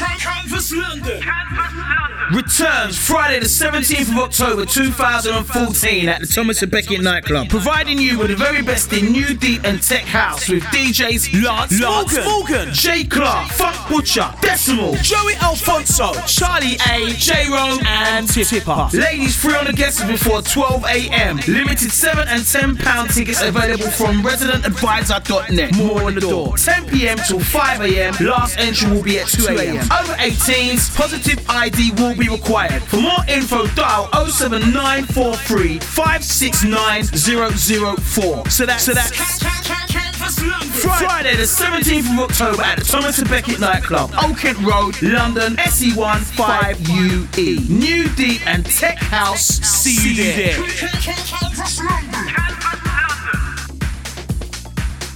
Canvas London returns Friday the 17th of October 2014 at the Thomas A Becket nightclub, providing you with the very best in new deep and tech house with DJs Lance, Lance Morgan, Morgan. J Clarke, Funk Butcher, Decimal, Joey Alfonzo, Charlie A, J'Rome, and Tippa. Ladies free on the guests before 12 a.m. Limited 7 and 10 pound tickets available from residentadvisor.net. More on the door. 10 p.m. till 5 a.m. Last entry will be at 2 a.m. Over 18s, positive ID will be required. For more info, dial 07943 569 004. So that's, so that's Friday the 17th of October at the Thomas A Becket nightclub, Old Kent Road, London, SE1 5UE. New Deep and Tech House. See, you there.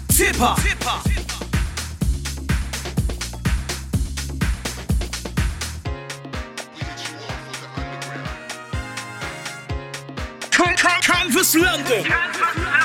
Tippa. Canvas London. London.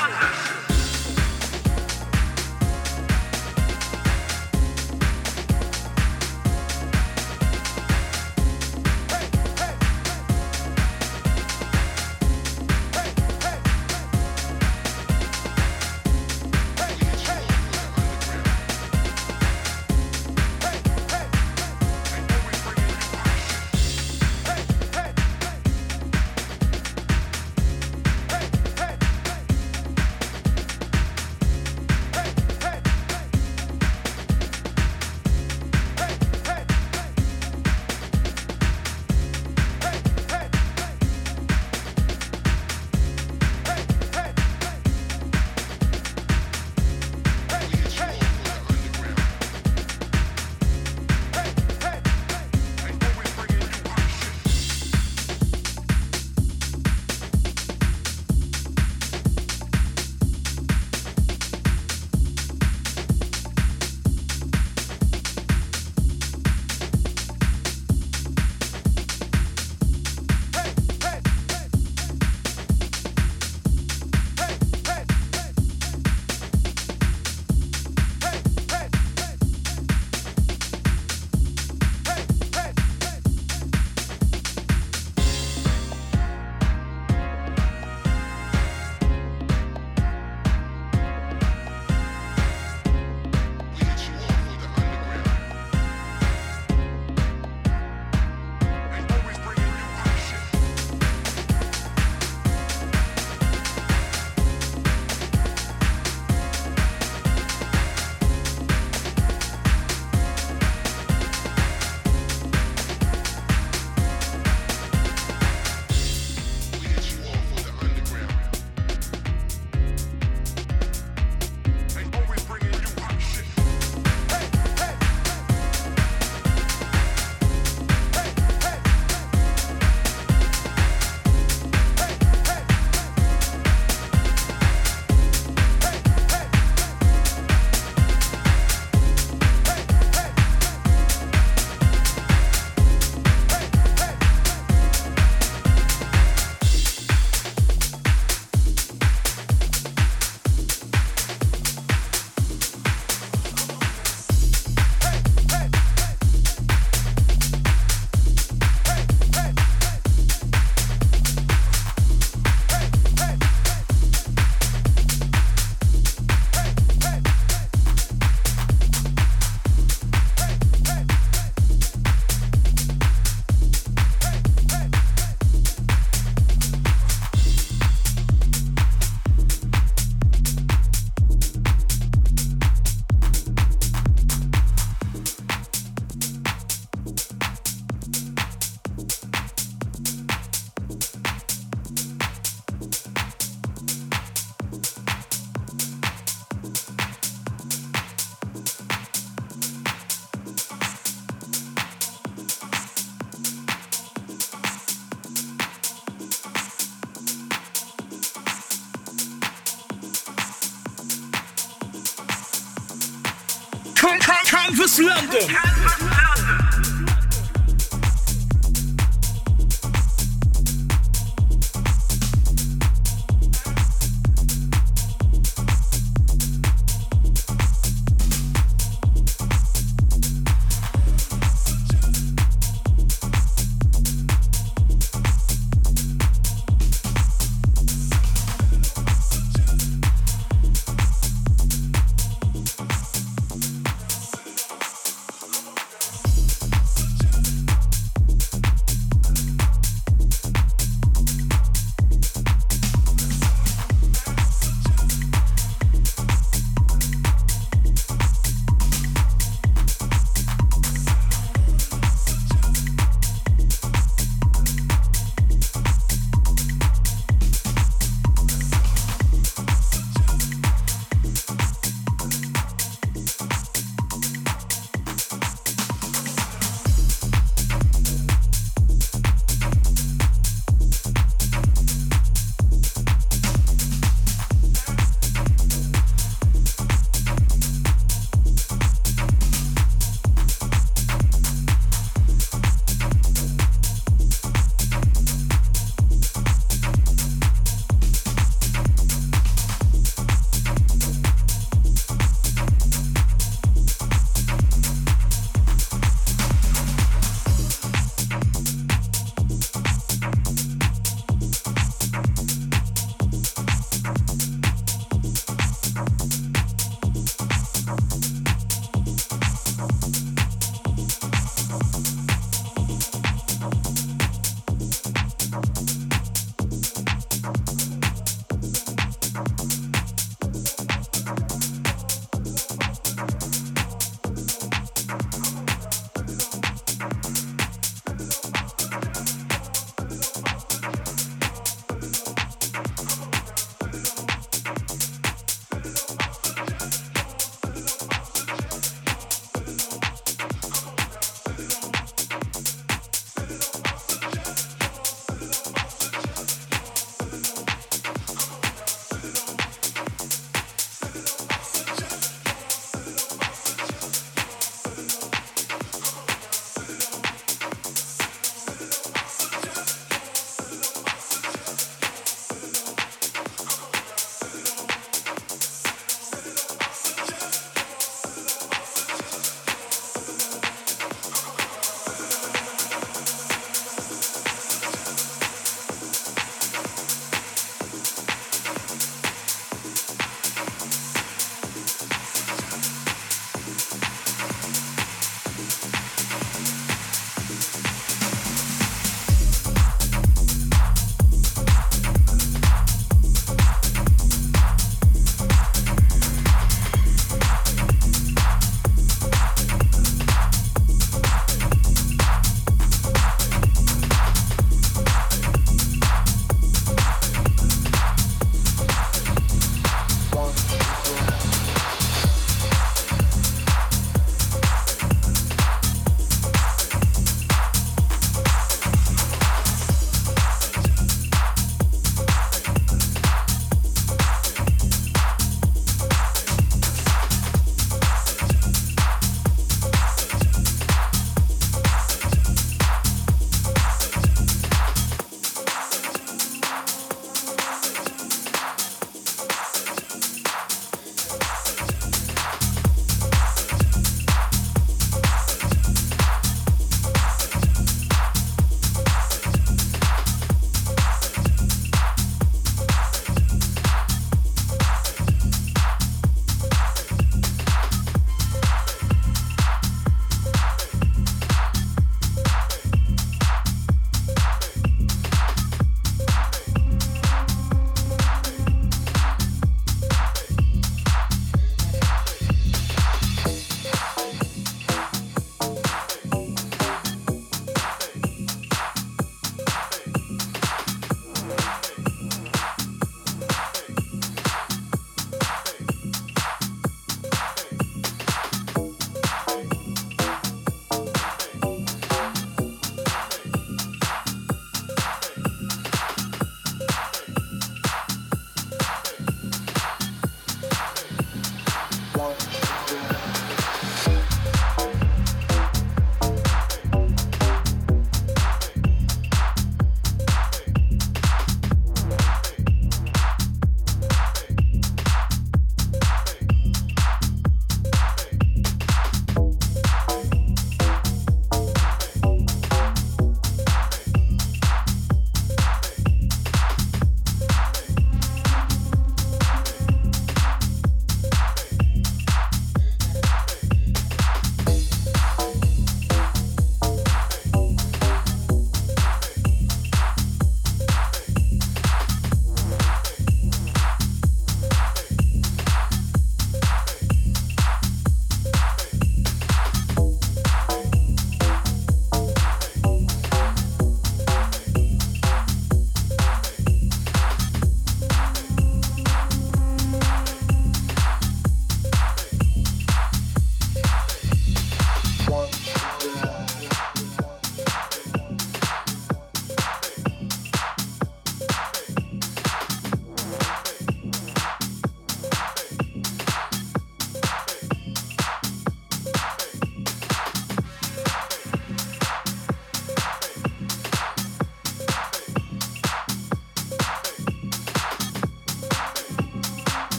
London.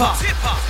Tippa. Tippa. Canvas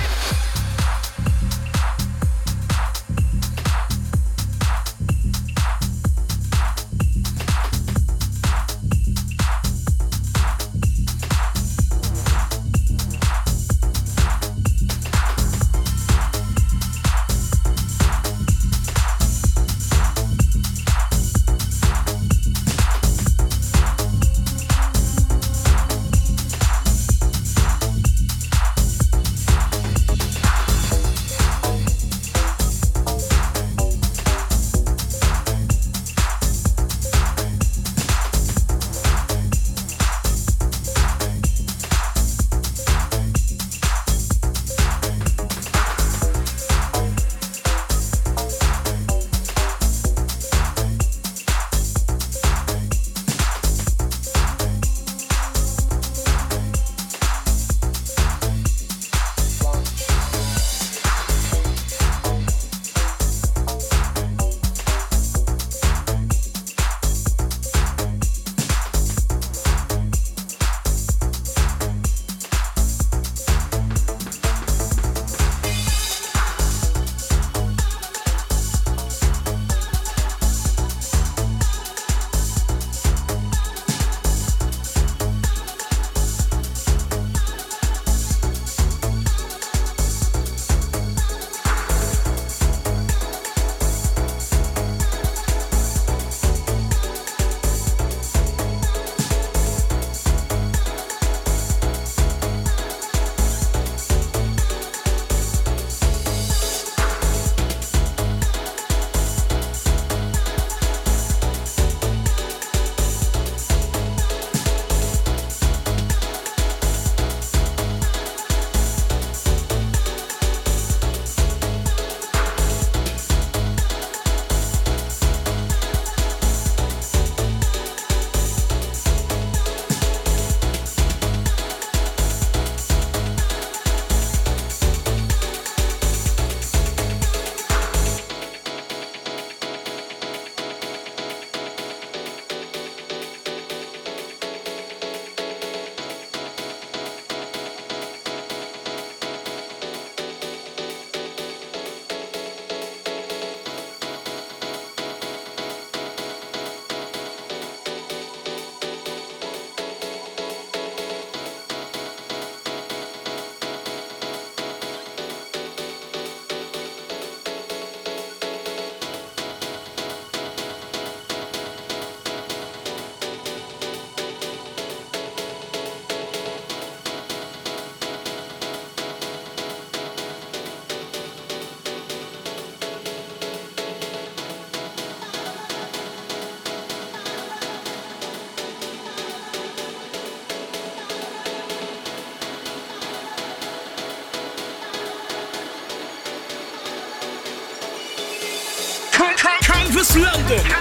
London.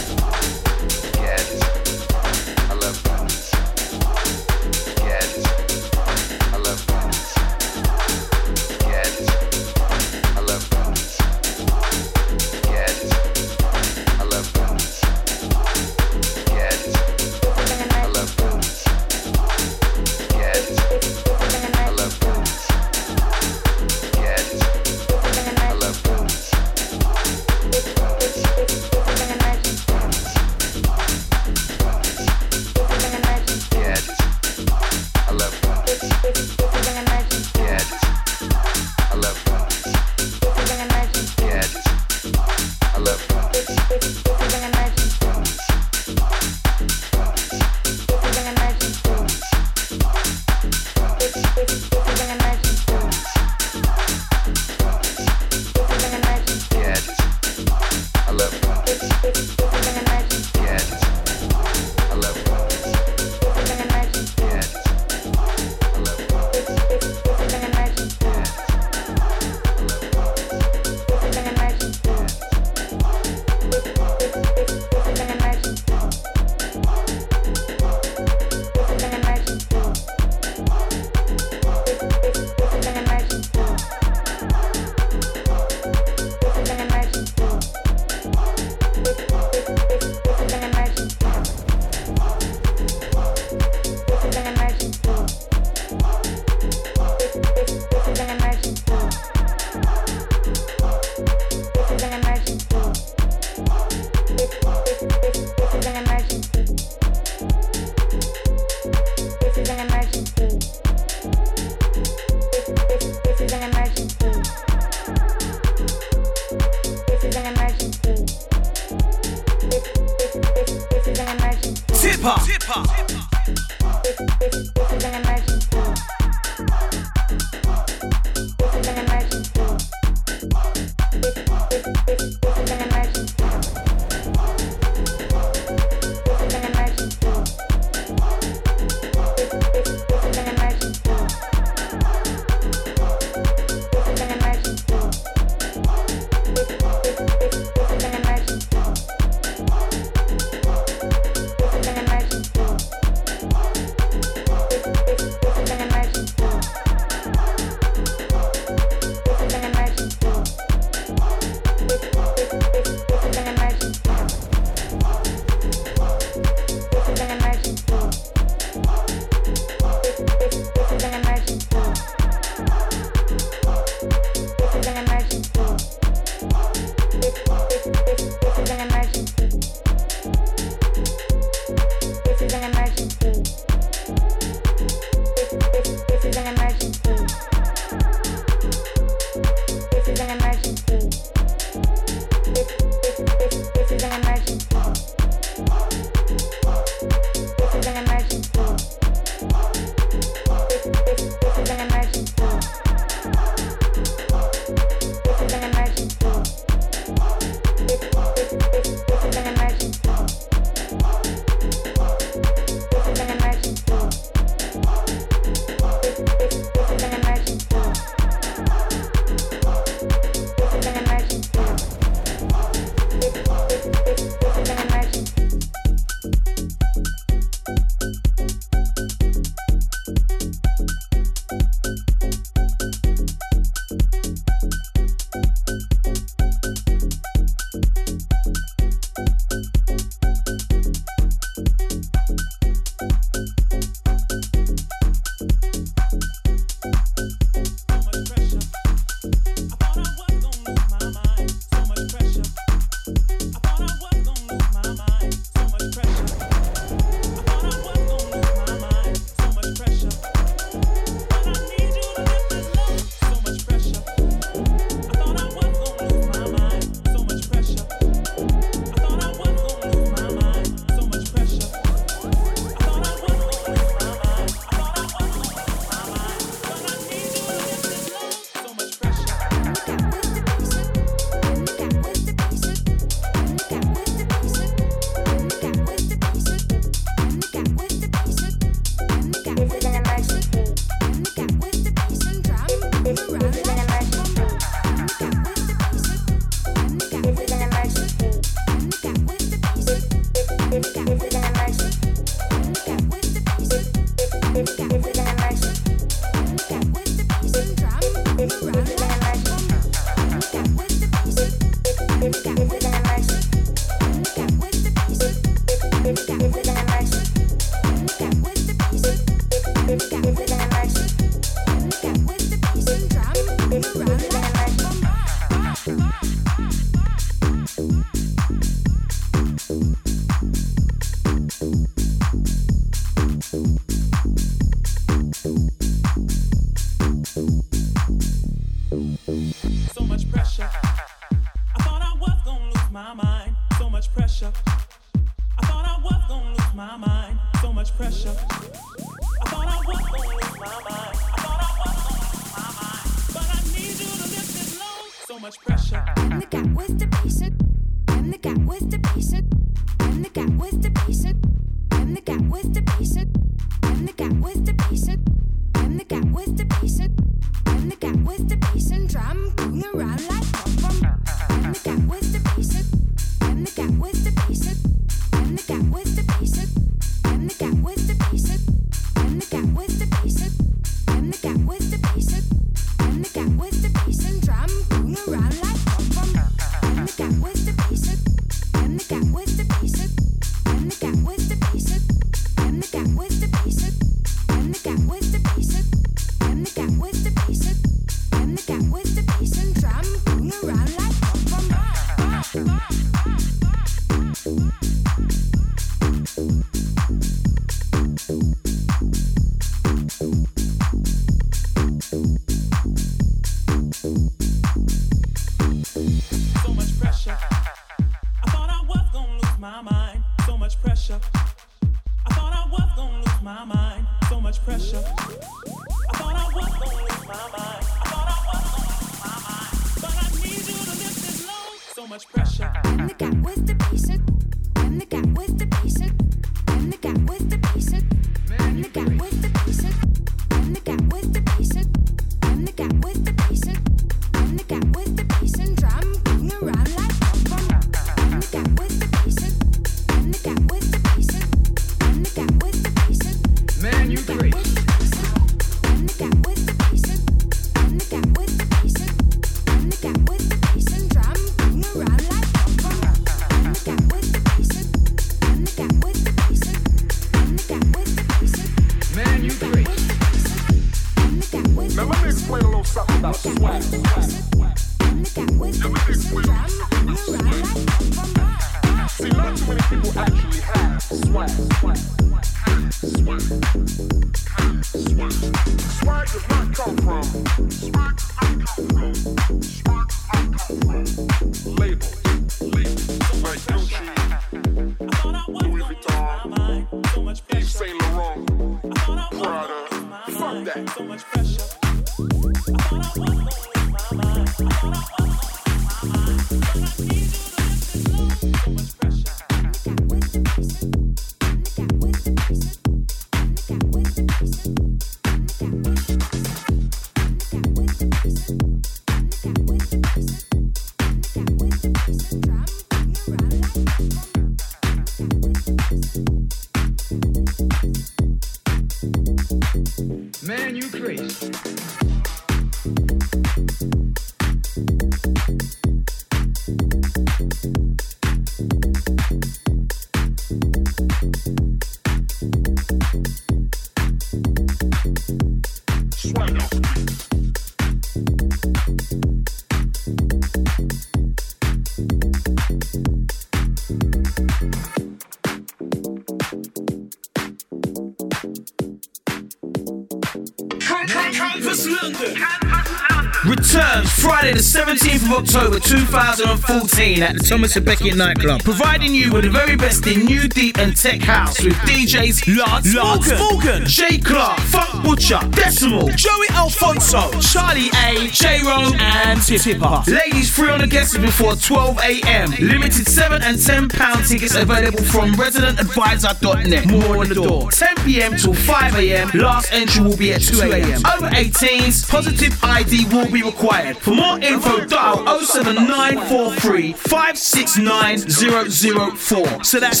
of October 2014 at the Thomas A Becket nightclub, providing you with the very best in new deep and tech house with DJs Lars, Lars Falcon, J Clarke, Funk Butcher, Decimal, Joey Alfonzo, Charlie A, J'Rome, and Tippa. Ladies free on the guests before 12 a.m. Limited 7 and 10 pound tickets available from residentadvisor.net. More on the door. 10 p.m. till 5 a.m. Last entry will be at 2 a.m. Over 18s, positive ID will be required. For more info, dial dial 07943 569004. So that's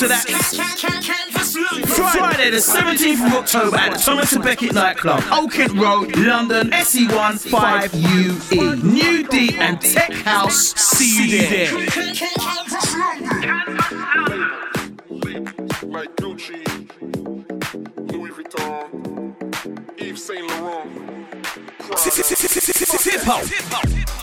Friday the 17th of October at the Thomas A Becket nightclub, Old Kent Road, London, SE1 5UE. New D and Tech House. See you there. Tip out.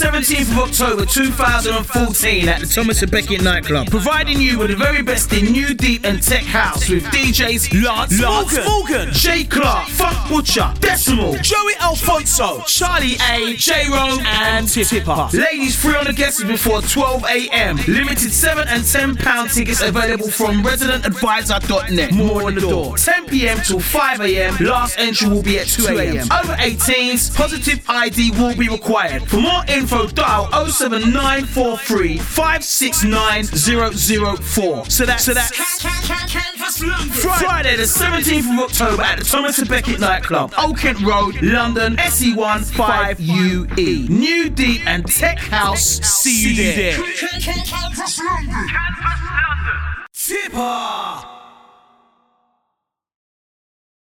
17th of October 2014 at the Thomas A Becket nightclub. Providing you with the very best in new deep and tech house with DJs Lance, Lance Morgan, Morgan. J Clarke, Funk Butcher, Decimal, Joey Alfonzo. Charlie A, J'Rome, And Tippa. Ladies free on the guests before 12 a.m. Limited 7 and 10 pound tickets available from residentadvisor.net. More on the door. 10 p.m. till 5 a.m. Last entry will be at 2 a.m. Over 18s, positive ID will be required. For more info, dial 07943 569 004. So that's, so that's Friday the 17th of October at the Thomas A Becket nightclub, Old Kent Road, London, SE1 5UE. New Deep and Tech House. See you there. Tippa.